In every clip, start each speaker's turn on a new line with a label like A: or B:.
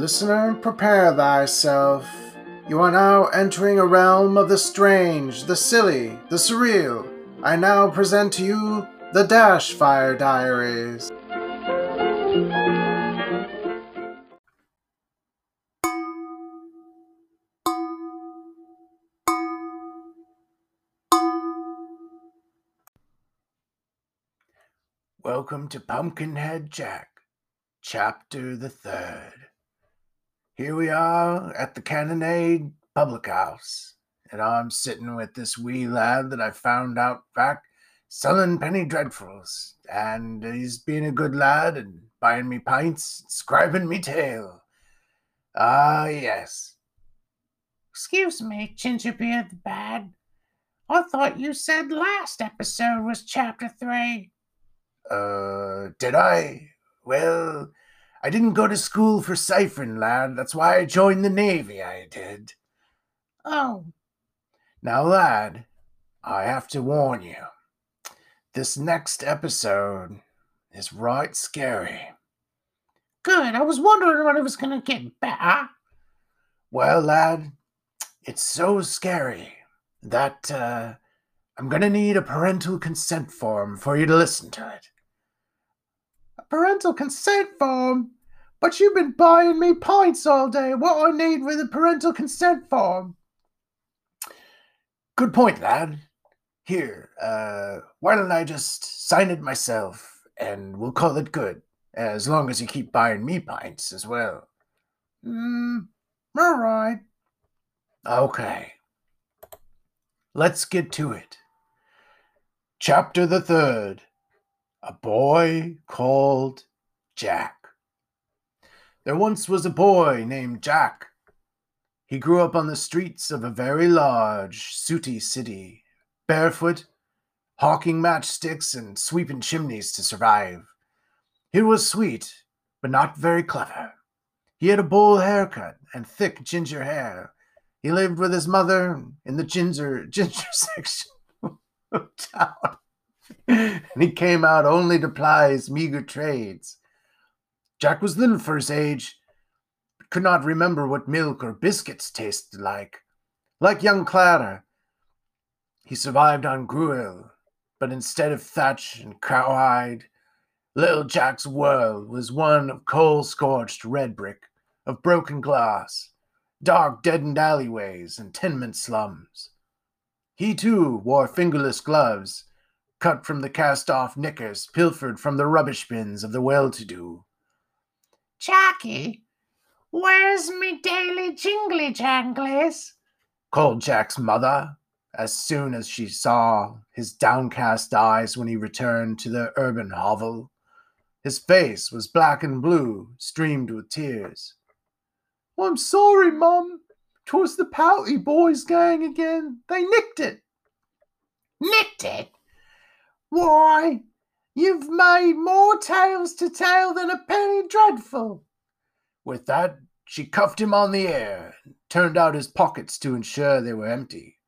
A: Listener, prepare thyself. You are now entering a realm of the strange, the silly, the surreal. I now present to you the Dashfire Diaries. Welcome to Pumpkinhead Jack, Chapter the Third. Here we are at the Cannonade Public House, and I'm sitting with this wee lad that I found out back selling penny dreadfuls, and he's being a good lad and buying me pints, scribing me tale. Ah, yes.
B: Excuse me, Gingerbeard the Bad. I thought you said last episode was chapter three.
A: Uh, did I? Well, I didn't go to school for ciphering, lad. That's why I joined the Navy, I did.
B: Oh,
A: Now, lad, I have to warn you. This next episode is right scary.
B: good. I was wondering when it was gonna get better.
A: Well, lad, it's so scary that uh, I'm gonna need a parental consent form for you to listen to it.
B: Parental consent form. But you've been buying me pints all day. What I need with a parental consent form?
A: Good point, lad. Here, uh, why don't I just sign it myself and we'll call it good, as long as you keep buying me pints as well.
B: Hmm. All right.
A: Okay. Let's get to it. Chapter the third A Boy Called Jack. There once was a boy named Jack. He grew up on the streets of a very large, sooty city, barefoot, hawking matchsticks and sweeping chimneys to survive. He was sweet, but not very clever. He had a bowl haircut and thick ginger hair. He lived with his mother in the ginger ginger section of town. and he came out only to ply his meager trades. Jack was little for his age, but could not remember what milk or biscuits tasted like. Like young Clara, he survived on gruel, but instead of thatch and cowhide, little Jack's world was one of coal scorched red brick, of broken glass, dark deadened alleyways, and tenement slums. He too wore fingerless gloves, cut from the cast off knickers pilfered from the rubbish bins of the well to do.
B: Jackie, where's me daily jingly janglies?
A: called Jack's mother as soon as she saw his downcast eyes when he returned to the urban hovel. His face was black and blue, streamed with tears. I'm sorry, Mum. 'Twas the Pouty Boys gang again. They nicked it.
B: Nicked it? Why, you've made more tales to tell than a penny dreadful.
A: With that, she cuffed him on the ear and turned out his pockets to ensure they were empty.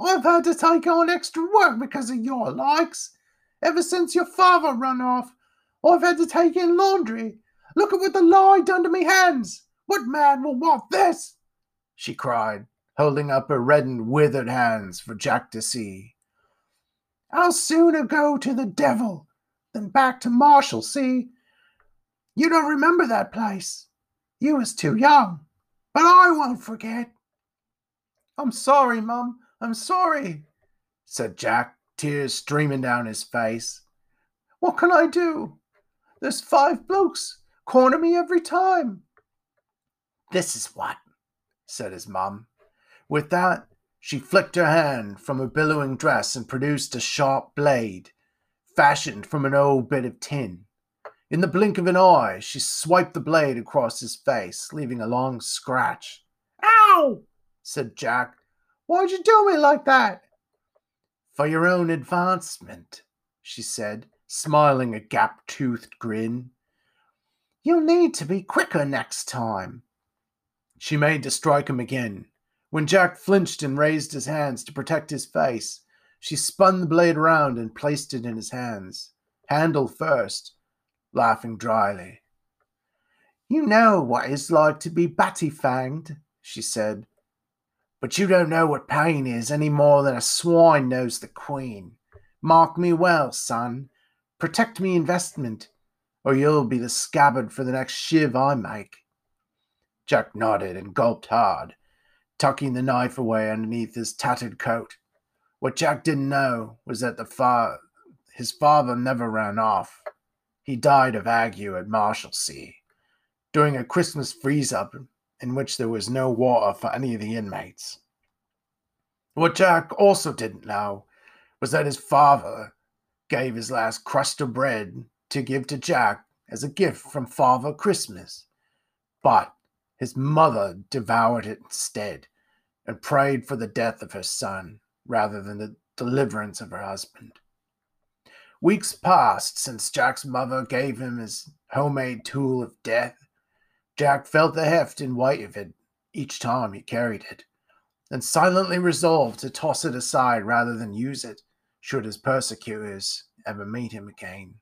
B: I've had to take on extra work because of your likes. Ever since your father run off, I've had to take in laundry. Look at what the lye done to me hands. What man will want this?
A: She cried, holding up her reddened, withered hands for Jack to see.
B: I'll sooner go to the devil than back to Marshall, see? You don't remember that place. You was too young, but I won't forget.
A: I'm sorry, Mum. I'm sorry, said Jack, tears streaming down his face.
B: What can I do? There's five blokes corner me every time.
A: This is what, said his mum. With that, she flicked her hand from her billowing dress and produced a sharp blade, fashioned from an old bit of tin. In the blink of an eye, she swiped the blade across his face, leaving a long scratch.
B: Ow!
A: said Jack.
B: Why'd you do me like that?
A: For your own advancement, she said, smiling a gap toothed grin.
B: You'll need to be quicker next time.
A: She made to strike him again. When Jack flinched and raised his hands to protect his face, she spun the blade round and placed it in his hands, handle first, laughing dryly. You know what it's like to be batty fanged, she said. But you don't know what pain is any more than a swine knows the queen. Mark me well, son. Protect me investment, or you'll be the scabbard for the next shiv I make. Jack nodded and gulped hard, tucking the knife away underneath his tattered coat. What Jack didn't know was that the fa- his father never ran off. He died of ague at Marshalsea during a Christmas freeze up in which there was no water for any of the inmates. What Jack also didn't know was that his father gave his last crust of bread to give to Jack as a gift from Father Christmas. But his mother devoured it instead and prayed for the death of her son rather than the deliverance of her husband. Weeks passed since Jack's mother gave him his homemade tool of death. Jack felt the heft and weight of it each time he carried it, and silently resolved to toss it aside rather than use it, should his persecutors ever meet him again.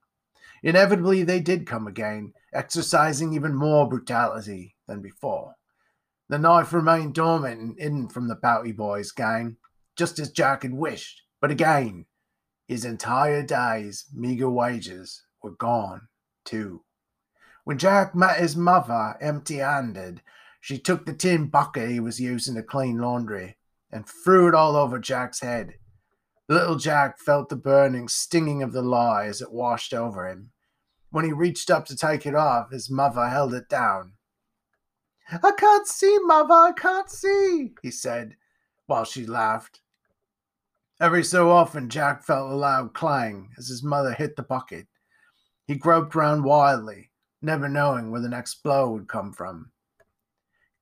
A: Inevitably, they did come again, exercising even more brutality than before. The knife remained dormant and hidden from the Bounty Boys gang, just as Jack had wished. But again, his entire day's meager wages were gone, too. When Jack met his mother empty handed, she took the tin bucket he was using to clean laundry and threw it all over Jack's head. Little Jack felt the burning stinging of the lye as it washed over him. When he reached up to take it off, his mother held it down.
B: I can't see, mother, I can't see, he said,
A: while she laughed. Every so often, Jack felt a loud clang as his mother hit the bucket. He groped round wildly, never knowing where the next blow would come from.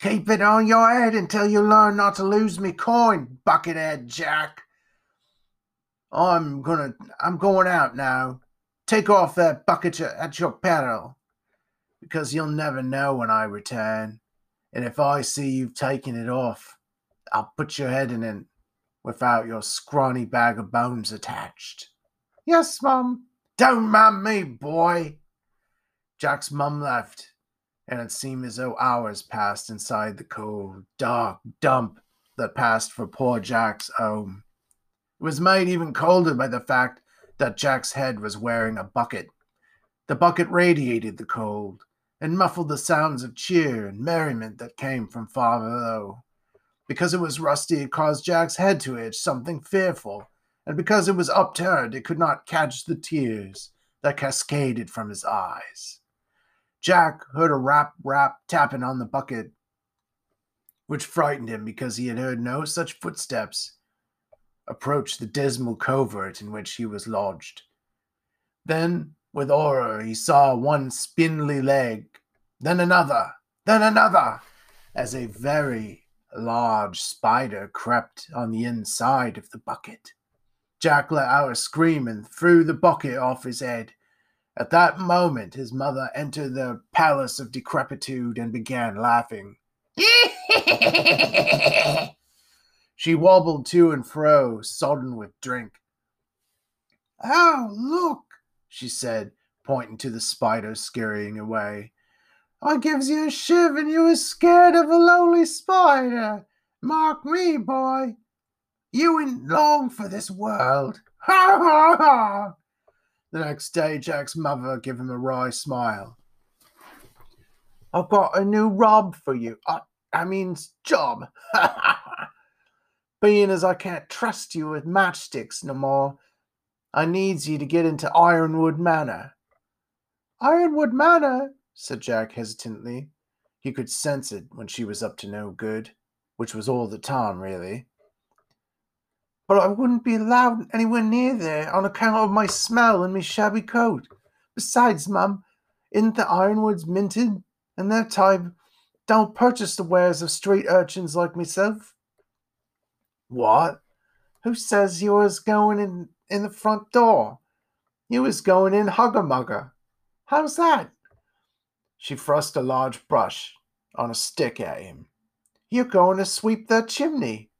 A: Keep it on your head until you learn not to lose me coin, buckethead Jack. I'm gonna I'm going out now. Take off that bucket at your peril, because you'll never know when I return. And if I see you've taken it off, I'll put your head in it without your scrawny bag of bones attached.
B: Yes, Mum.
A: Don't mind me, boy. Jack's mum left, and it seemed as though hours passed inside the cold, dark dump that passed for poor Jack's home. It was made even colder by the fact that Jack's head was wearing a bucket. The bucket radiated the cold and muffled the sounds of cheer and merriment that came from far below. Because it was rusty, it caused Jack's head to itch something fearful, and because it was upturned, it could not catch the tears that cascaded from his eyes. Jack heard a rap rap tapping on the bucket, which frightened him because he had heard no such footsteps approach the dismal covert in which he was lodged. Then, with horror, he saw one spindly leg, then another, then another, as a very large spider crept on the inside of the bucket. Jack let out a scream and threw the bucket off his head. At that moment, his mother entered the palace of decrepitude and began laughing. she wobbled to and fro, sodden with drink.
B: Oh, look,
A: she said, pointing to the spider scurrying away.
B: I gives you a shiv and you was scared of a lowly spider. Mark me, boy. You ain't long for this world. Ha ha ha!
A: The next day, Jack's mother gave him a wry smile. I've got a new rob for you. I, I mean, job. Being as I can't trust you with matchsticks no more, I needs ye to get into Ironwood Manor.
B: Ironwood Manor?
A: said Jack hesitantly. He could sense it when she was up to no good, which was all the time, really.
B: But I wouldn't be allowed anywhere near there on account of my smell and my shabby coat. Besides, Mum, isn't the ironwoods minted? And that type don't purchase the wares of street urchins like myself.
A: What?
B: Who says you was going in in the front door? You was going in hugger mugger. How's that?
A: She thrust a large brush on a stick at him.
B: You're going to sweep that chimney.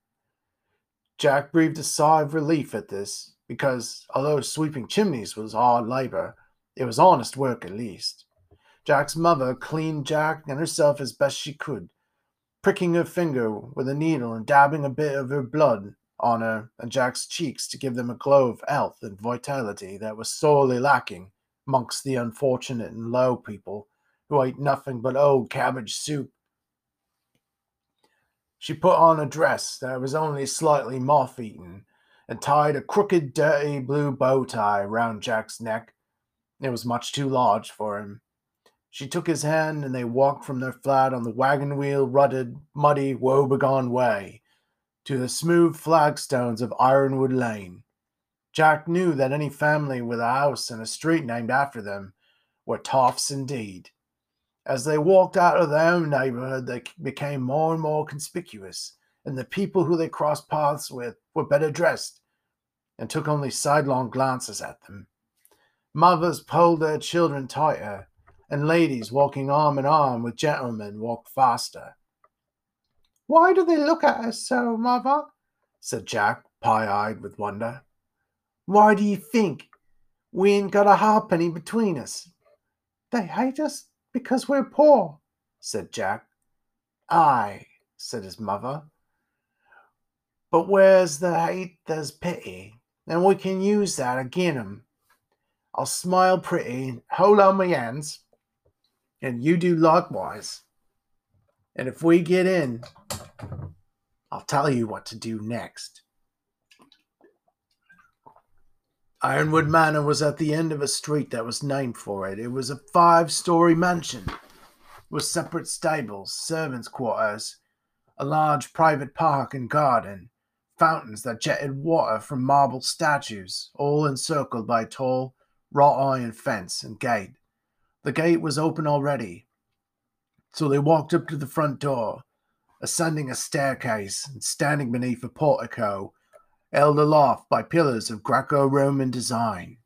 A: Jack breathed a sigh of relief at this, because although sweeping chimneys was hard labor, it was honest work at least. Jack's mother cleaned Jack and herself as best she could, pricking her finger with a needle and dabbing a bit of her blood on her and Jack's cheeks to give them a glow of health and vitality that was sorely lacking amongst the unfortunate and low people who ate nothing but old cabbage soup. She put on a dress that was only slightly moth eaten and tied a crooked, dirty blue bow tie round Jack's neck. It was much too large for him. She took his hand and they walked from their flat on the wagon wheel rutted, muddy, woebegone way to the smooth flagstones of Ironwood Lane. Jack knew that any family with a house and a street named after them were toffs indeed. As they walked out of their own neighborhood, they became more and more conspicuous, and the people who they crossed paths with were better dressed and took only sidelong glances at them. Mothers pulled their children tighter, and ladies walking arm in arm with gentlemen walked faster.
B: Why do they look at us so, mother?
A: said Jack, pie eyed with wonder. Why do you think? We ain't got a halfpenny between us.
B: They hate us because we're poor,
A: said Jack. Aye, said his mother. But where's the hate, there's pity, and we can use that agin 'em. I'll smile pretty, hold on my hands, and you do likewise. And if we get in, I'll tell you what to do next. Ironwood Manor was at the end of a street that was named for it. It was a five story mansion with separate stables, servants' quarters, a large private park and garden, fountains that jetted water from marble statues, all encircled by a tall, wrought iron fence and gate. The gate was open already, so they walked up to the front door, ascending a staircase and standing beneath a portico held aloft by pillars of Greco Roman design.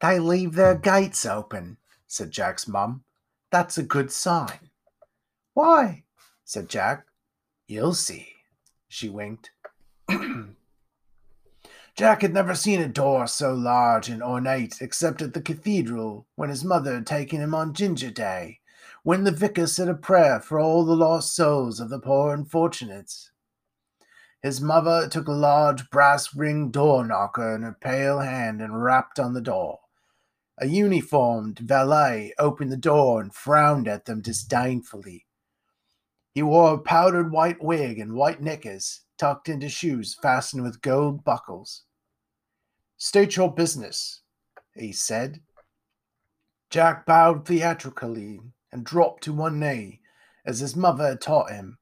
A: They leave their gates open, said Jack's mum. That's a good sign.
B: Why?
A: said Jack. You'll see. She winked. Jack had never seen a door so large and ornate except at the cathedral when his mother had taken him on Ginger Day, when the vicar said a prayer for all the lost souls of the poor unfortunates. His mother took a large brass ring door knocker in her pale hand and rapped on the door. A uniformed valet opened the door and frowned at them disdainfully. He wore a powdered white wig and white knickers, tucked into shoes fastened with gold buckles. State your business, he said. Jack bowed theatrically and dropped to one knee, as his mother had taught him.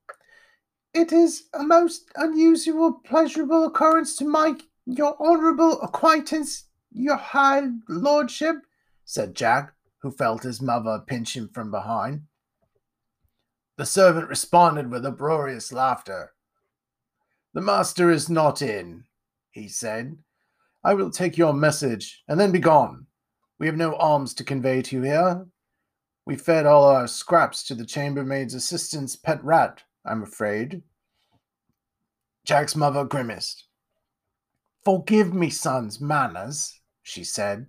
B: It is a most unusual, pleasurable occurrence to make your honourable acquaintance, your high lordship,
A: said Jack, who felt his mother pinch him from behind. The servant responded with uproarious laughter. The master is not in, he said. I will take your message and then be gone. We have no alms to convey to you here. We fed all our scraps to the chambermaid's assistant's pet rat, I'm afraid. Jack's mother grimaced. Forgive me, son's manners, she said.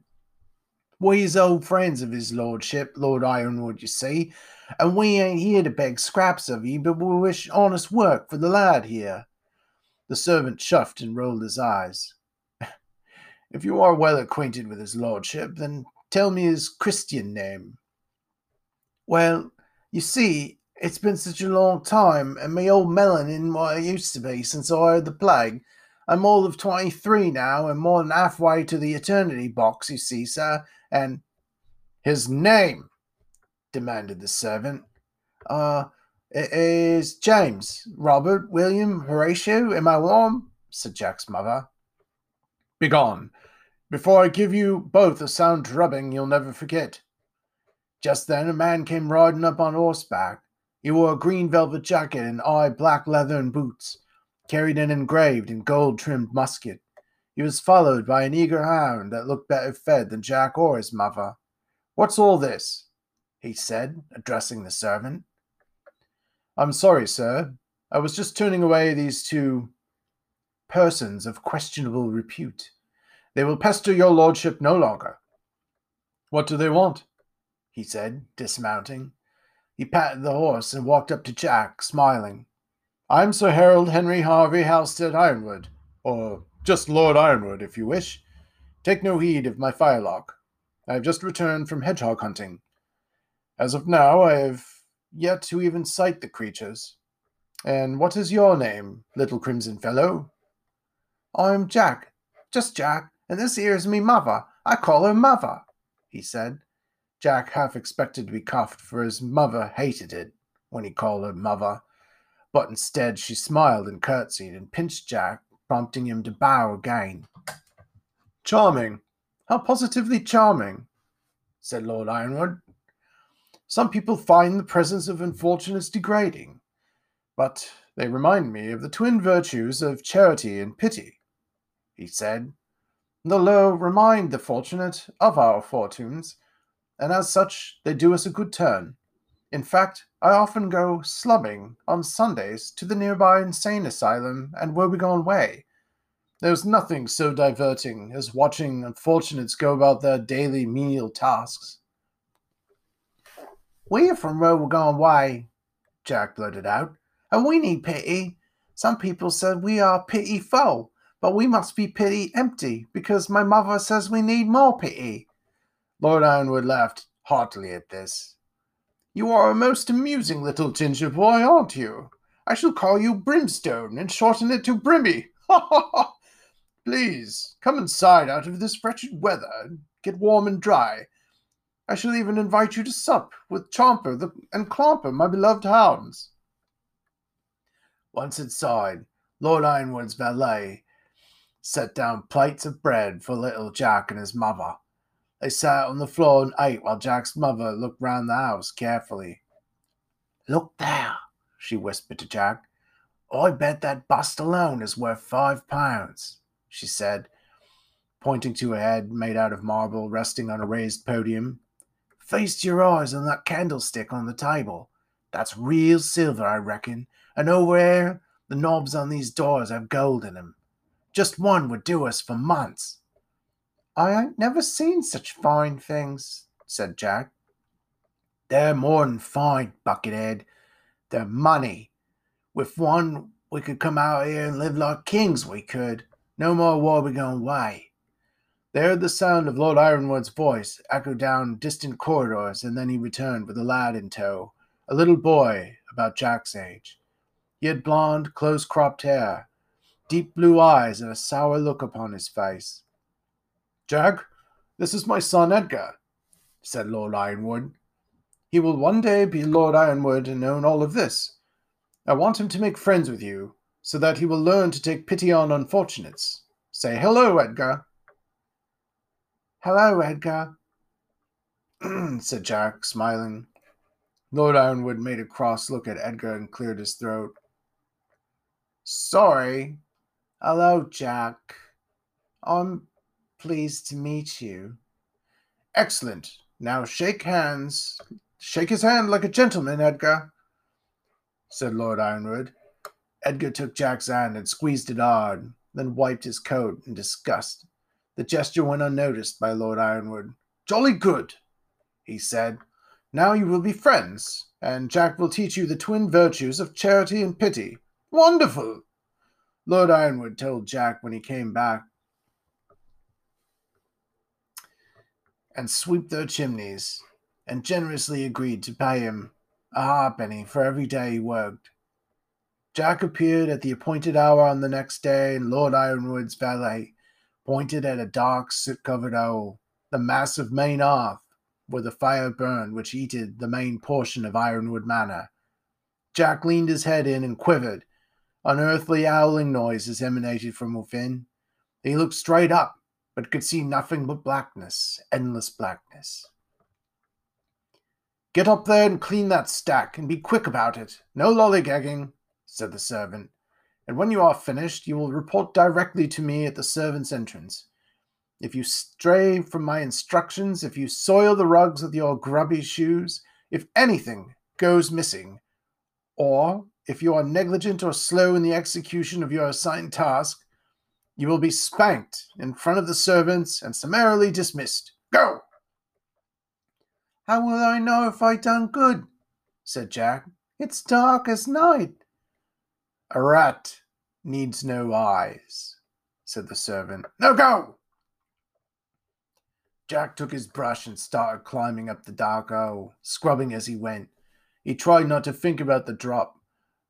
A: We's old friends of his lordship, Lord Ironwood, you see, and we ain't here to beg scraps of ye, but we wish honest work for the lad here. The servant chuffed and rolled his eyes. If you are well acquainted with his lordship, then tell me his Christian name. Well, you see, it's been such a long time, and me old melon in what I used to be since I had the plague. I'm all of twenty three now, and more than halfway to the eternity box, you see, sir. And his name, demanded the servant. Uh, it is James, Robert, William, Horatio. Am I warm? said Jack's mother. Begone. Before I give you both a sound drubbing you'll never forget. Just then a man came riding up on horseback. He wore a green velvet jacket and eye black leathern boots, carried an engraved and gold trimmed musket. He was followed by an eager hound that looked better fed than Jack or his mother. What's all this? he said, addressing the servant. I'm sorry, sir. I was just turning away these two persons of questionable repute. They will pester your lordship no longer. What do they want? he said, dismounting. He patted the horse and walked up to Jack, smiling. I'm Sir Harold Henry Harvey Halstead Ironwood, or just Lord Ironwood, if you wish. Take no heed of my firelock. I have just returned from hedgehog hunting. As of now, I have yet to even sight the creatures. And what is your name, little crimson fellow?
B: I'm Jack, just Jack, and this here's me mother. I call her mother, he said.
A: Jack half expected to be cuffed, for his mother hated it when he called her mother. But instead, she smiled and curtsied and pinched Jack, prompting him to bow again. Charming. How positively charming, said Lord Ironwood. Some people find the presence of unfortunates degrading, but they remind me of the twin virtues of charity and pity, he said. The low remind the fortunate of our fortunes and as such, they do us a good turn. In fact, I often go slumming on Sundays to the nearby insane asylum and Woebegone Way. There's nothing so diverting as watching unfortunates go about their daily menial tasks.
B: We're from Woebegone Way, Jack blurted out, and we need pity. Some people said we are pity full, but we must be pity empty because my mother says we need more pity.
A: Lord Ironwood laughed heartily at this. You are a most amusing little ginger boy, aren't you? I shall call you Brimstone and shorten it to Brimmy. Ha ha ha! Please, come inside out of this wretched weather and get warm and dry. I shall even invite you to sup with Chomper the, and Clomper, my beloved hounds. Once inside, Lord Ironwood's valet set down plates of bread for little Jack and his mother. They sat on the floor and ate while Jack's mother looked round the house carefully. Look there, she whispered to Jack. I bet that bust alone is worth five pounds, she said, pointing to a head made out of marble resting on a raised podium. Feast your eyes on that candlestick on the table. That's real silver, I reckon, and over there, the knobs on these doors have gold in 'em. Just one would do us for months.
B: I ain't never seen such fine things, said Jack.
A: They're more'n fine, Buckethead. They're money. With one, we could come out here and live like kings, we could. No more war Woebegone Way. They heard the sound of Lord Ironwood's voice echo down distant corridors, and then he returned with a lad in tow, a little boy about Jack's age. He had blond, close cropped hair, deep blue eyes, and a sour look upon his face. Jack, this is my son Edgar, said Lord Ironwood. He will one day be Lord Ironwood and own all of this. I want him to make friends with you, so that he will learn to take pity on unfortunates. Say hello, Edgar.
B: Hello, Edgar,
A: said Jack, smiling. Lord Ironwood made a cross look at Edgar and cleared his throat.
B: Sorry. Hello, Jack. I'm pleased to meet you.
A: Excellent. Now shake hands. Shake his hand like a gentleman, Edgar, said Lord Ironwood. Edgar took Jack's hand and squeezed it hard, then wiped his coat in disgust. The gesture went unnoticed by Lord Ironwood. Jolly good, he said. Now you will be friends, and Jack will teach you the twin virtues of charity and pity. Wonderful! Lord Ironwood told Jack when he came back and sweep their chimneys, and generously agreed to pay him a halfpenny for every day he worked. Jack appeared at the appointed hour on the next day, and Lord Ironwood's valet pointed at a dark, soot covered hole, the massive main hearth where the fire burned which heated the main portion of Ironwood Manor. Jack leaned his head in and quivered. Unearthly howling noises emanated from within. He looked straight up but could see nothing but blackness, endless blackness. Get up there and clean that stack, and be quick about it. No lollygagging, said the servant. And when you are finished, you will report directly to me at the servants' entrance. If you stray from my instructions, if you soil the rugs with your grubby shoes, if anything goes missing, or if you are negligent or slow in the execution of your assigned task, you will be spanked in front of the servants and summarily dismissed. Go!
B: How will I know if I done good? said Jack. It's dark as night.
A: A rat needs no eyes, said the servant. Now go! Jack took his brush and started climbing up the dark hole, scrubbing as he went. He tried not to think about the drop,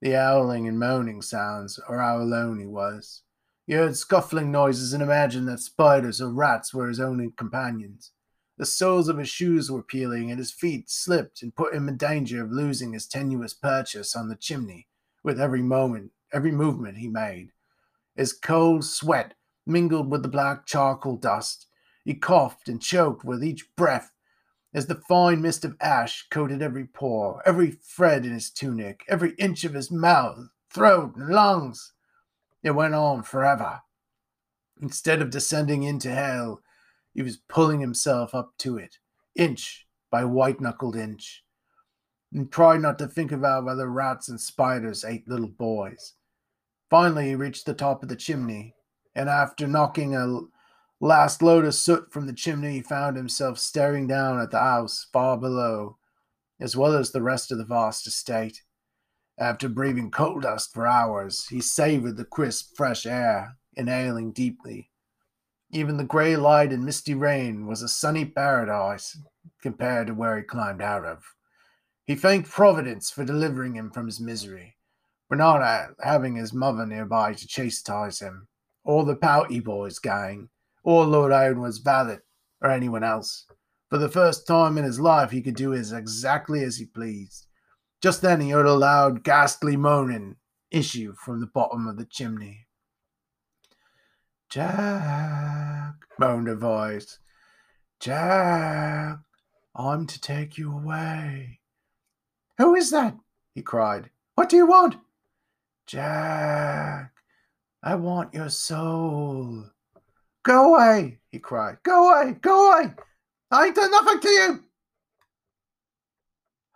A: the howling and moaning sounds, or how alone he was. He heard scuffling noises and imagined that spiders or rats were his only companions. The soles of his shoes were peeling, and his feet slipped and put him in danger of losing his tenuous purchase on the chimney with every moment, every movement he made. His cold sweat mingled with the black charcoal dust. He coughed and choked with each breath as the fine mist of ash coated every pore, every thread in his tunic, every inch of his mouth, throat, and lungs. It went on forever. Instead of descending into hell, he was pulling himself up to it, inch by white knuckled inch. And tried not to think about whether rats and spiders ate little boys. Finally, he reached the top of the chimney, and after knocking a last load of soot from the chimney, he found himself staring down at the house far below, as well as the rest of the vast estate. After breathing coal dust for hours, he savored the crisp, fresh air, inhaling deeply. Even the gray light and misty rain was a sunny paradise compared to where he climbed out of. He thanked Providence for delivering him from his misery, for not having his mother nearby to chastise him, or the Pouty Boys gang, or Lord Ironwood's valet, or anyone else. For the first time in his life, he could do as exactly as he pleased. Just then, he heard a loud, ghastly moaning issue from the bottom of the chimney. Jack, moaned a voice. Jack, I'm to take you away.
B: Who is that? he cried. What do you want?
A: Jack, I want your soul.
B: Go away, he cried. Go away, go away. I ain't done nothing to you.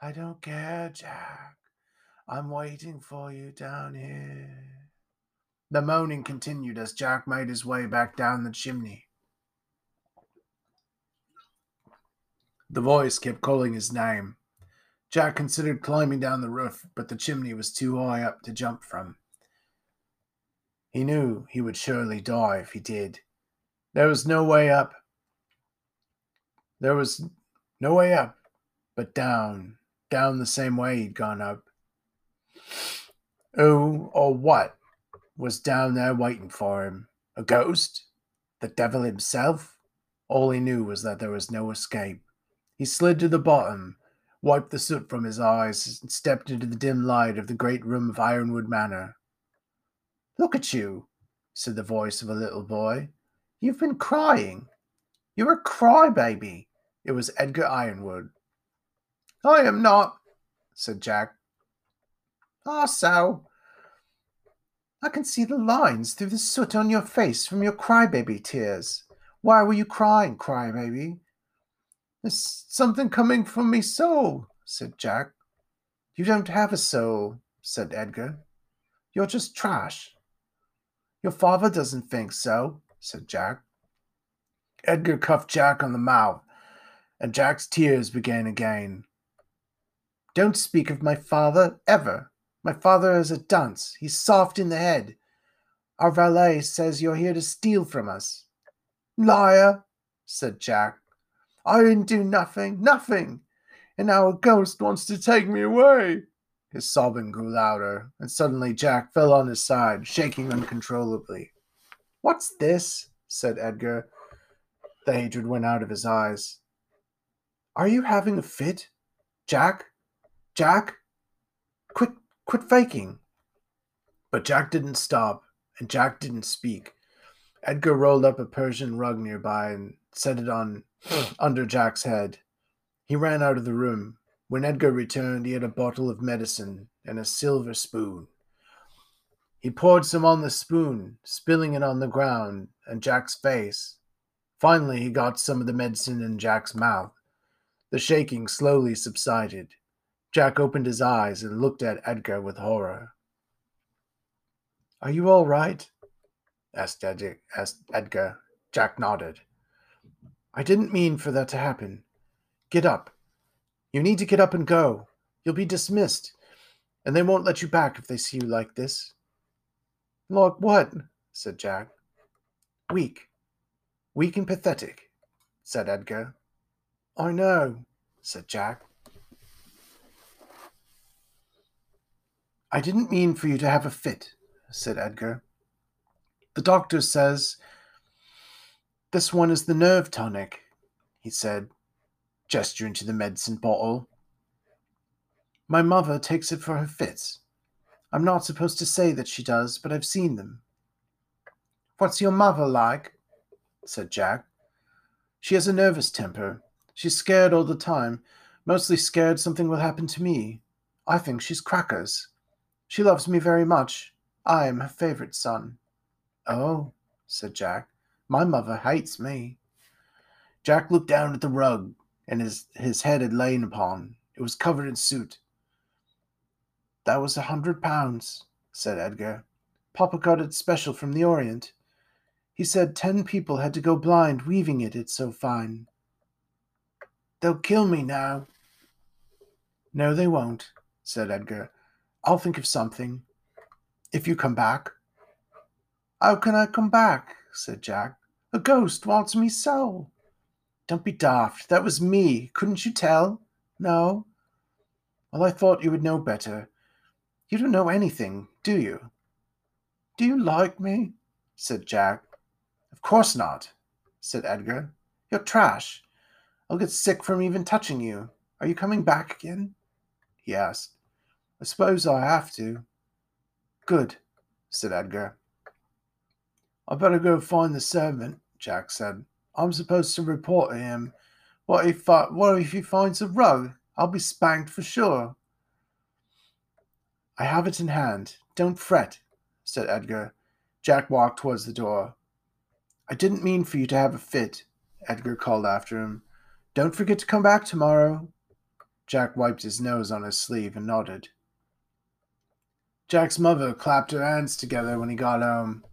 A: I don't care, Jack. I'm waiting for you down here. The moaning continued as Jack made his way back down the chimney. The voice kept calling his name. Jack considered climbing down the roof, but the chimney was too high up to jump from. He knew he would surely die if he did. There was no way up. There was no way up, but down, down the same way he'd gone up. Who or what was down there waiting for him. A ghost? The devil himself? All he knew was that there was no escape. He slid to the bottom, wiped the soot from his eyes, and stepped into the dim light of the great room of Ironwood Manor. Look at you, said the voice of a little boy. You've been crying. You're a crybaby. It was Edgar Ironwood.
B: I am not, said Jack. Ah, so I can see the lines through the soot on your face from your crybaby tears. Why were you crying, crybaby? There's something coming from me soul, said Jack. You don't have a soul, said Edgar. You're just trash. Your father doesn't think so, said Jack. Edgar cuffed Jack on the mouth, and Jack's tears began again. Don't speak of my father, ever, my father is a dunce. He's soft in the head. Our valet says you're here to steal from us. Liar, said Jack. I didn't do nothing, nothing. And now a ghost wants to take me away. His sobbing grew louder, and suddenly Jack fell on his side, shaking uncontrollably. What's this? said Edgar. The hatred went out of his eyes. Are you having a fit? Jack? Jack? Quit Quit faking. But Jack didn't stop, and Jack didn't speak. Edgar rolled up a Persian rug nearby and set it on under Jack's head. He ran out of the room. When Edgar returned, he had a bottle of medicine and a silver spoon. He poured some on the spoon, spilling it on the ground and Jack's face. Finally, he got some of the medicine in Jack's mouth. The shaking slowly subsided. Jack opened his eyes and looked at Edgar with horror. Are you all right? asked, Ed- asked Edgar. Jack nodded. I didn't mean for that to happen. Get up.
A: You need to get up and go. You'll be dismissed, and they won't let you back if they see you like this.
B: Like what? said Jack.
A: Weak. Weak and pathetic, said Edgar.
B: I know,
A: said Jack. I didn't mean for you to have a fit, said Edgar. The doctor says this one is the nerve tonic, he said, gesturing to the medicine bottle. My mother takes it for her fits. I'm not supposed to say that she does, but I've seen them.
B: What's your mother like?
A: said Jack. She has a nervous temper. She's scared all the time, mostly scared something will happen to me. I think she's crackers. She loves me very much. I am her favorite son.
B: Oh, said Jack. My mother hates me.
A: Jack looked down at the rug and his, his head had lain upon. It was covered in soot. That was a hundred pounds, said Edgar. Papa got it special from the Orient. He said ten people had to go blind weaving it, it's so fine.
B: They'll kill me now.
A: No, they won't, said Edgar. I'll think of something. If you come back.
B: How can I come back? said Jack. A ghost wants me so.
A: Don't be daft. That was me. Couldn't you tell?
B: No.
A: Well, I thought you would know better. You don't know anything, do you?
B: Do you like me?
A: said Jack. Of course not, said Edgar. You're trash. I'll get sick from even touching you. Are you coming back again? he asked.
B: I suppose I have to.
A: Good, said Edgar.
B: I better go find the servant, Jack said. I'm supposed to report to him. What if, uh, what if he finds a rug? I'll be spanked for sure.
A: I have it in hand. Don't fret, said Edgar. Jack walked towards the door. I didn't mean for you to have a fit, Edgar called after him. Don't forget to come back tomorrow. Jack wiped his nose on his sleeve and nodded. Jack's mother clapped her hands together when he got home.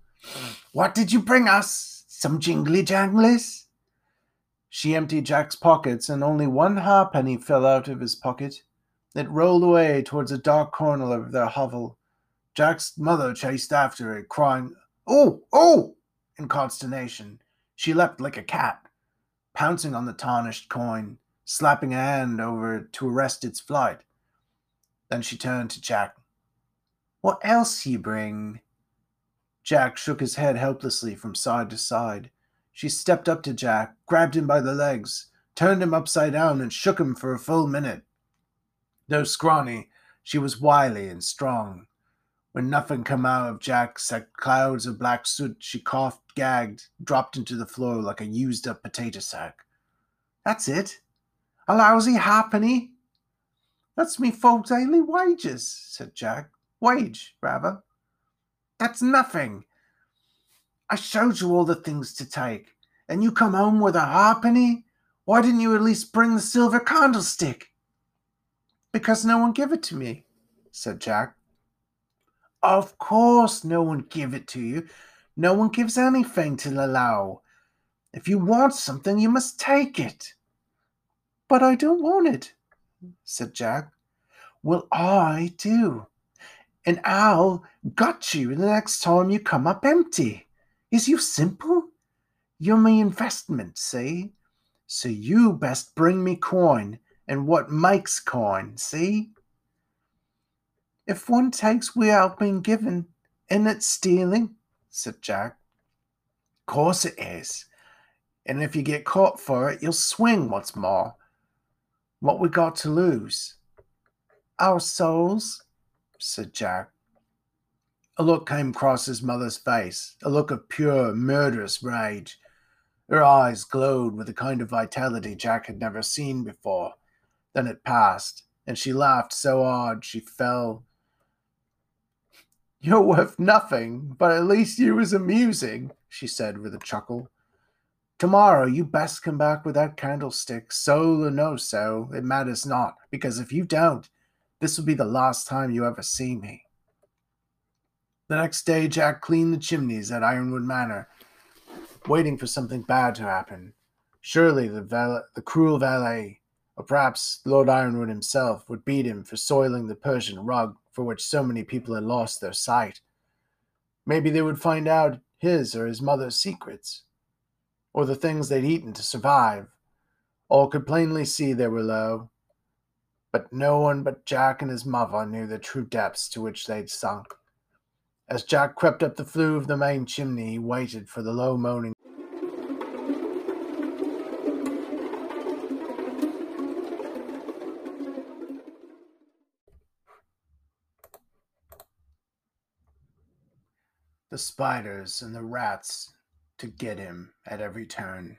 B: What did you bring us? Some jingly janglies?
A: She emptied Jack's pockets, and only one halfpenny fell out of his pocket. It rolled away towards a dark corner of their hovel. Jack's mother chased after it, crying, Oh, oh! in consternation. She leapt like a cat, pouncing on the tarnished coin, slapping a hand over it to arrest its flight. Then she turned to Jack. What else you bring? Jack shook his head helplessly from side to side. She stepped up to Jack, grabbed him by the legs, turned him upside down, and shook him for a full minute. Though scrawny, she was wily and strong. When nothing come out of Jack except clouds of black soot, she coughed, gagged, dropped into the floor like a used up potato sack.
B: That's it. A lousy halfpenny. That's me folks' daily wages, said Jack wage, rather. That's nothing. I showed you all the things to take, and you come home with a halfpenny? Why didn't you at least bring the silver candlestick?
A: Because no one give it to me, said Jack.
B: Of course, no one give it to you. No one gives anything to Lalau. If you want something, you must take it.
A: But I don't want it, said Jack.
B: Well, I do and I'll gut you the next time you come up empty. Is you simple? You're me investment, see? So you best bring me coin and what makes coin, see?
A: If one takes without been given, isn't it stealing? said Jack.
B: Course it is. And if you get caught for it, you'll swing what's more. What we got to lose?
A: Our souls, said Jack. A look came across his mother's face, a look of pure, murderous rage. Her eyes glowed with a kind of vitality Jack had never seen before. Then it passed, and she laughed so hard she fell. You're worth nothing, but at least you was amusing, she said with a chuckle. Tomorrow you best come back with that candlestick, soul or no so, it matters not, because if you don't, this will be the last time you ever see me. The next day, Jack cleaned the chimneys at Ironwood Manor, waiting for something bad to happen. Surely the, val- the cruel valet, Or perhaps Lord Ironwood himself would beat him for soiling the Persian rug for which so many people had lost their sight. Maybe they would find out his or his mother's secrets, or the things they'd eaten to survive. All could plainly see they were low, but no one but Jack and his mother knew the true depths to which they'd sunk. As Jack crept up the flue of the main chimney, he waited for the low moaning. The spiders and the rats to get him at every turn.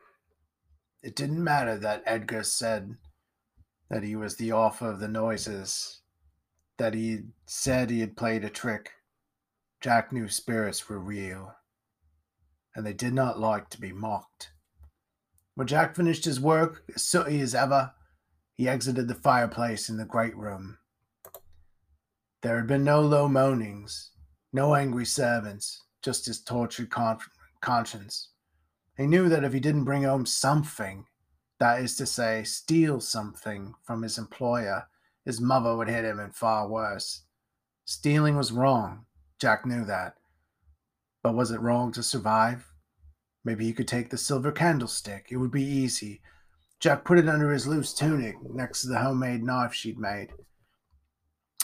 A: It didn't matter that Edgar said that he was the author of the noises, that he said he had played a trick. Jack knew spirits were real, and they did not like to be mocked. When Jack finished his work, as sooty as ever, he exited the fireplace in the great room. There had been no low moanings, no angry servants, just his tortured con- conscience. He knew that if he didn't bring home something, that is to say, steal something from his employer, his mother would hit him and far worse. Stealing was wrong, Jack knew that. But was it wrong to survive? Maybe he could take the silver candlestick. It would be easy. Jack put it under his loose tunic next to the homemade knife she'd made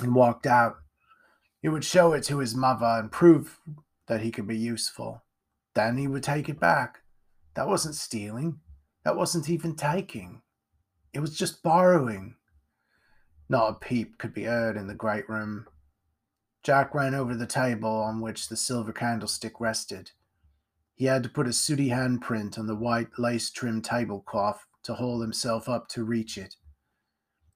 A: and walked out. He would show it to his mother and prove that he could be useful. Then he would take it back. That wasn't stealing. That wasn't even taking. It was just borrowing. Not a peep could be heard in the great room. Jack ran over the table on which the silver candlestick rested. He had to put a sooty handprint on the white lace trimmed tablecloth to hold himself up to reach it.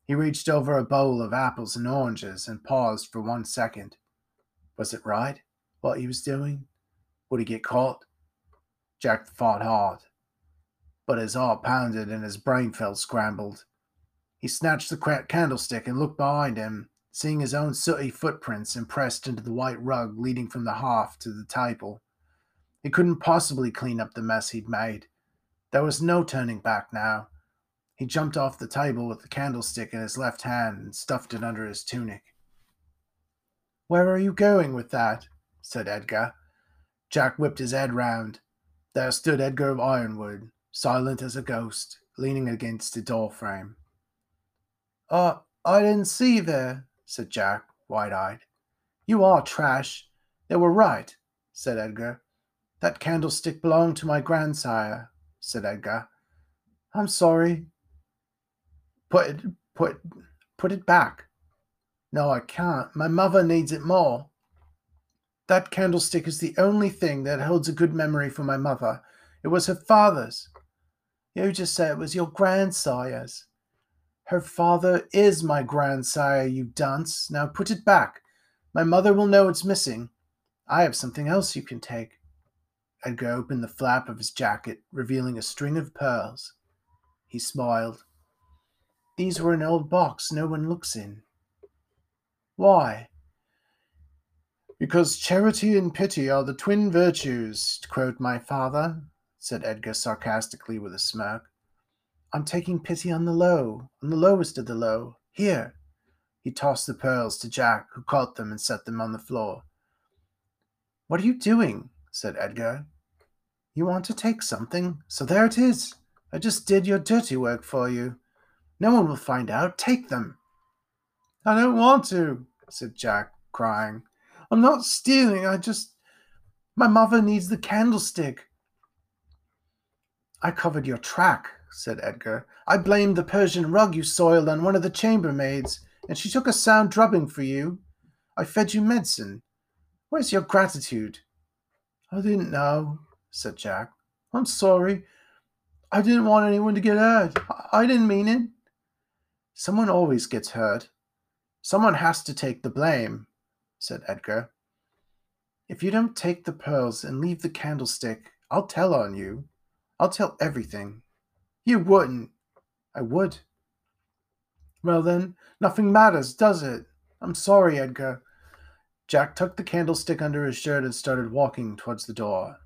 A: He reached over a bowl of apples and oranges and paused for one second. Was it right, what he was doing? Would he get caught? Jack fought hard, but his heart pounded and his brain felt scrambled. He snatched the candlestick and looked behind him seeing his own sooty footprints impressed into the white rug leading from the hearth to the table. He couldn't possibly clean up the mess he'd made. There was no turning back now. He jumped off the table with the candlestick in his left hand and stuffed it under his tunic. Where are you going with that? Said Edgar. Jack whipped his head round. There stood Edgar of Ironwood, silent as a ghost, leaning against the door frame. Uh, I didn't see you there, said Jack, wide eyed. You are trash. They were right, said Edgar. That candlestick belonged to my grandsire, said Edgar. I'm sorry. Put it put put it back. No, I can't. My mother needs it more. That candlestick is the only thing that holds a good memory for my mother. It was her father's. You just say it was your grandsire's. Her father is my grandsire, you dunce. Now put it back. My mother will know it's missing. I have something else you can take. Edgar opened the flap of his jacket, revealing a string of pearls. He smiled. These were an old box no one looks in. Why? Because charity and pity are the twin virtues, to quote my father, said Edgar sarcastically with a smirk. I'm taking pity on the low, on the lowest of the low. Here. He tossed the pearls to Jack, who caught them and set them on the floor. What are you doing? said Edgar. You want to take something? So there it is. I just did your dirty work for you. No one will find out. Take them. I don't want to, said Jack, crying. I'm not stealing. I just. My mother needs the candlestick. I covered your track, said Edgar. I blamed the Persian rug you soiled on one of the chambermaids, and she took a sound drubbing for you. I fed you medicine. Where's your gratitude? I didn't know, said Jack. I'm sorry. I didn't want anyone to get hurt. I didn't mean it. Someone always gets hurt. Someone has to take the blame, said Edgar. If you don't take the pearls and leave the candlestick, I'll tell on you. I'll tell everything. You wouldn't. I would. Well, then, nothing matters, does it? I'm sorry, Edgar. Jack tucked the candlestick under his shirt and started walking towards the door.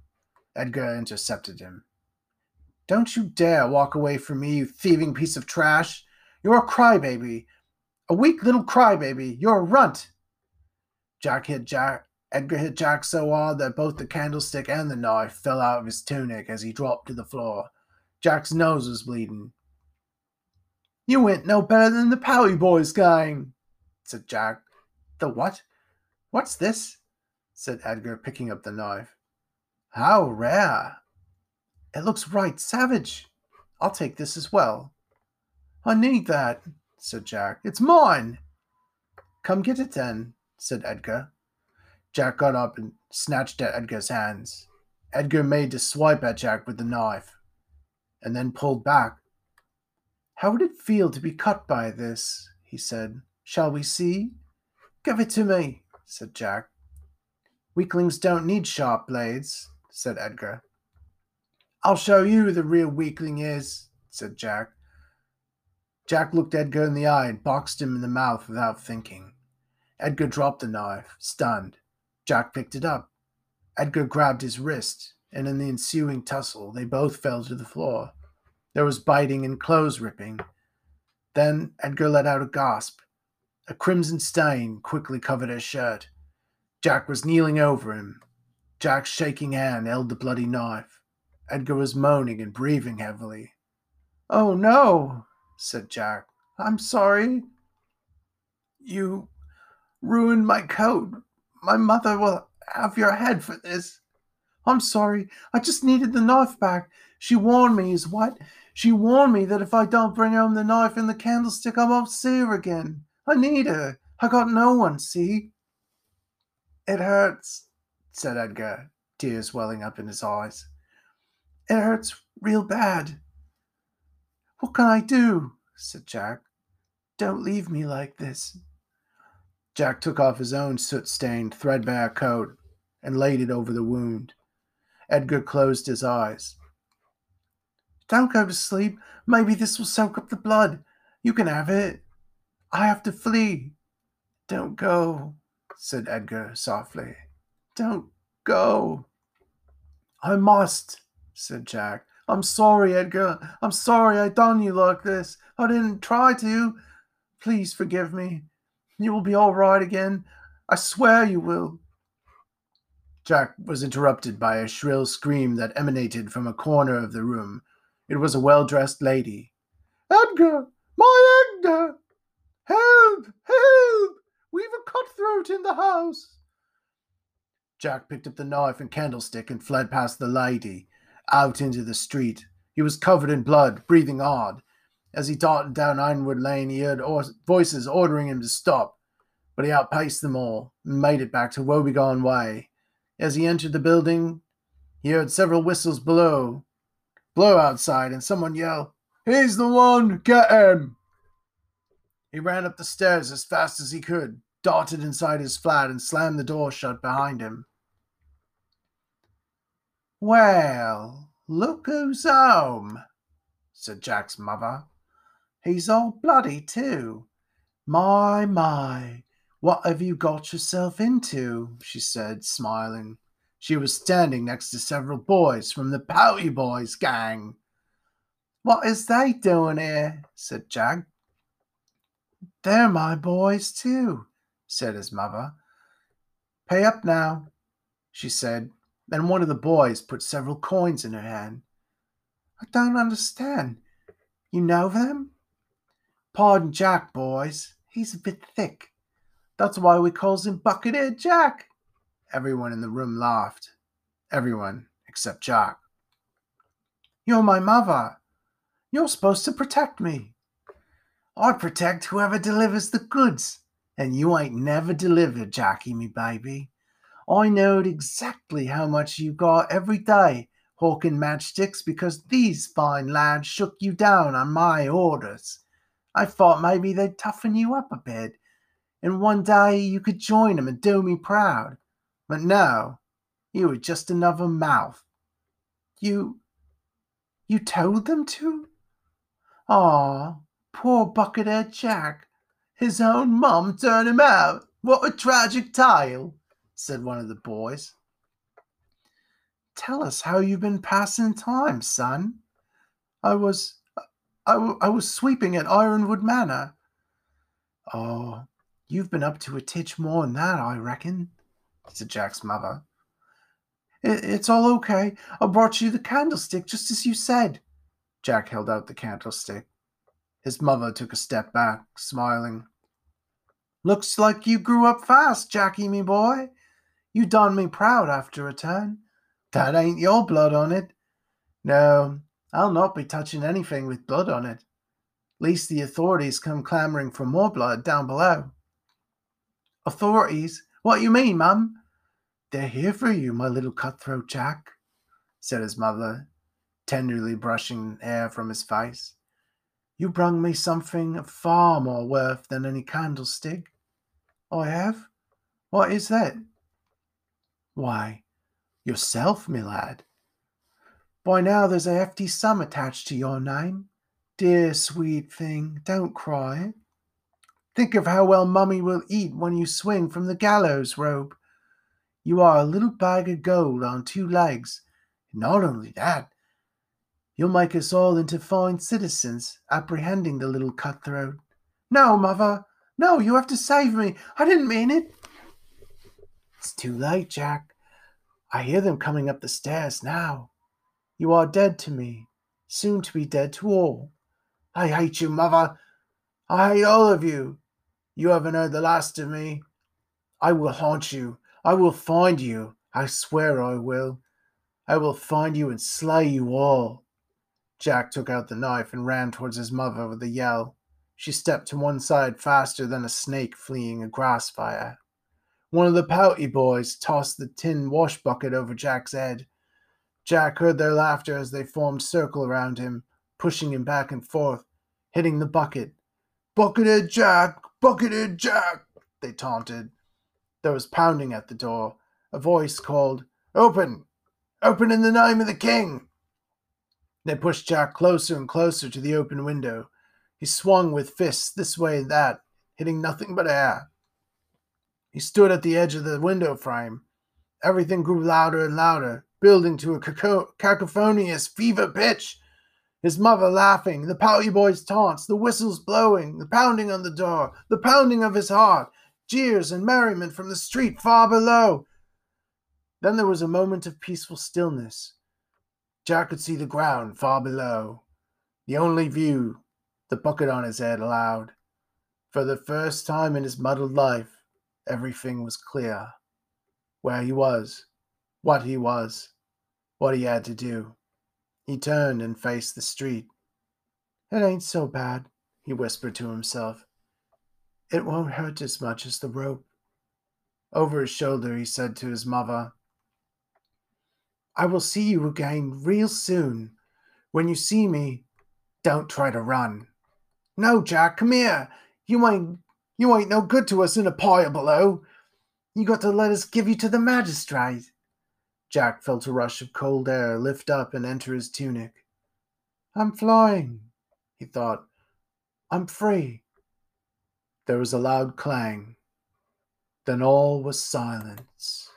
A: Edgar intercepted him. Don't you dare walk away from me, you thieving piece of trash. You're a crybaby. A weak little crybaby. You're a runt. Jack hit Jack. Edgar hit Jack so hard that both the candlestick and the knife fell out of his tunic as he dropped to the floor. Jack's nose was bleeding. You ain't no better than the Powie Boys gang, said Jack. The what? What's this? said Edgar, picking up the knife. How rare. It looks right savage. I'll take this as well. I need that, said Jack. It's mine. Come get it then, said Edgar. Jack got up and snatched at Edgar's hands. Edgar made to swipe at Jack with the knife, and then pulled back. How would it feel to be cut by this? he said. Shall we see? Give it to me, said Jack. Weaklings don't need sharp blades, said Edgar. I'll show you who the real weakling is, said Jack. Jack looked Edgar in the eye and boxed him in the mouth without thinking. Edgar dropped the knife, stunned. Jack picked it up. Edgar grabbed his wrist, and in the ensuing tussle, they both fell to the floor. There was biting and clothes ripping. Then Edgar let out a gasp. A crimson stain quickly covered his shirt. Jack was kneeling over him. Jack's shaking hand held the bloody knife. Edgar was moaning and breathing heavily. Oh no, said Jack. I'm sorry. You ruined my coat. My mother will have your head for this. I'm sorry. I just needed the knife back. She warned me, is what? She warned me that if I don't bring home the knife and the candlestick, I won't see her again. I need her. I got no one, see? It hurts, said Edgar, tears welling up in his eyes. It hurts real bad. What can I do? said Jack. Don't leave me like this. Jack took off his own soot stained, threadbare coat and laid it over the wound. Edgar closed his eyes. Don't go to sleep. Maybe this will soak up the blood. You can have it. I have to flee. Don't go, said Edgar softly. Don't go. I must, said Jack. I'm sorry, Edgar. I'm sorry I done you like this. I didn't try to. Please forgive me. You will be all right again. I swear you will. Jack was interrupted by a shrill scream that emanated from a corner of the room. It was a well dressed lady. Edgar! My Edgar! Help! Help! We've a cutthroat in the house! Jack picked up the knife and candlestick and fled past the lady, out into the street. He was covered in blood, breathing hard. As he darted down Ironwood Lane, he heard voices ordering him to stop, but he outpaced them all and made it back to Woebegone Way. As he entered the building, he heard several whistles below, blow outside, and someone yell, He's the one! Get him! He ran up the stairs as fast as he could, darted inside his flat, and slammed the door shut behind him. Well, look who's home, said Jack's mother. He's all bloody, too. My, my, what have you got yourself into? she said, smiling. She was standing next to several boys from the Powie Boys gang. What is they doing here? said Jack. They're my boys, too, said his mother. Pay up now, she said, and one of the boys put several coins in her hand. I don't understand. You know them? Pardon Jack, boys. He's a bit thick. That's why we calls him Buckethead Jack. Everyone in the room laughed. Everyone except Jack. You're my mother. You're supposed to protect me. I protect whoever delivers the goods, and you ain't never delivered, Jackie, me baby. I knowed exactly how much you got every day hawking matchsticks because these fine lads shook you down on my orders. I thought maybe they'd toughen you up a bit, and one day you could join 'em and do me proud. But no, you were just another mouth. You. you told them to? Aw, poor Buckethead Jack. His own mum turned him out. What a tragic tale, said one of the boys. Tell us how you've been passing time, son. I was
B: I, w- I was sweeping at Ironwood Manor.
A: Oh, you've been up to a titch more than that, I reckon, said Jack's mother.
B: It, it's all okay. I brought you the candlestick just as you said.
A: Jack held out the candlestick. His mother took a step back, smiling.
B: Looks like you grew up fast, Jackie, me boy. You done me proud after a turn. That ain't your blood on it. No, I'll not be touching anything with blood on it. Least the authorities come clamoring for more blood down below. Authorities? What you mean, Mum?
A: They're here for you, my little cutthroat Jack, said his mother, tenderly brushing hair from his face. You brung me something far more worth than any candlestick.
B: I have? What is that?
A: Why, yourself, me lad.
B: By now there's a hefty sum attached to your name. Dear sweet thing, don't cry. Think of how well mummy will eat when you swing from the gallows rope. You are a little bag of gold on two legs. And not only that, you'll make us all into fine citizens, apprehending the little cutthroat. No, mother, no, you have to save me. I didn't mean it.
A: It's too late, Jack. I hear them coming up the stairs now. You are dead to me, soon to be dead to all.
B: I hate you, mother. I hate all of you. You haven't heard the last of me. I will haunt you. I will find you. I swear I will. I will find you and slay you all. Jack took out the knife and ran towards his mother with a yell. She stepped to one side faster than a snake fleeing a grass fire. One of the pouty boys tossed the tin wash bucket over Jack's head. Jack heard their laughter as they formed circle around him, pushing him back and forth, hitting the bucket. Buckethead Jack! Buckethead Jack! They taunted. There was pounding at the door. A voice called, Open! Open in the name of the king! They pushed Jack closer and closer to the open window. He swung with fists this way and that, hitting nothing but air. He stood at the edge of the window frame. Everything grew louder and louder, building to a cacophonious fever pitch. His mother laughing, the pouty boy's taunts, the whistles blowing, the pounding on the door, the pounding of his heart, jeers and merriment from the street far below. Then there was a moment of peaceful stillness. Jack could see the ground far below. The only view, the bucket on his head allowed. For the first time in his muddled life, everything was clear. Where he was, what he was, what he had to do. He turned and faced the street. It ain't so bad, he whispered to himself. It won't hurt as much as the rope. Over his shoulder, he said to his mother, I will see you again real soon. When you see me, don't try to run. No, Jack, come here. You ain't you ain't no good to us in a pile below. You got to let us give you to the magistrate. Jack felt a rush of cold air lift up and enter his tunic. I'm flying, he thought. I'm free. There was a loud clang. Then all was silence.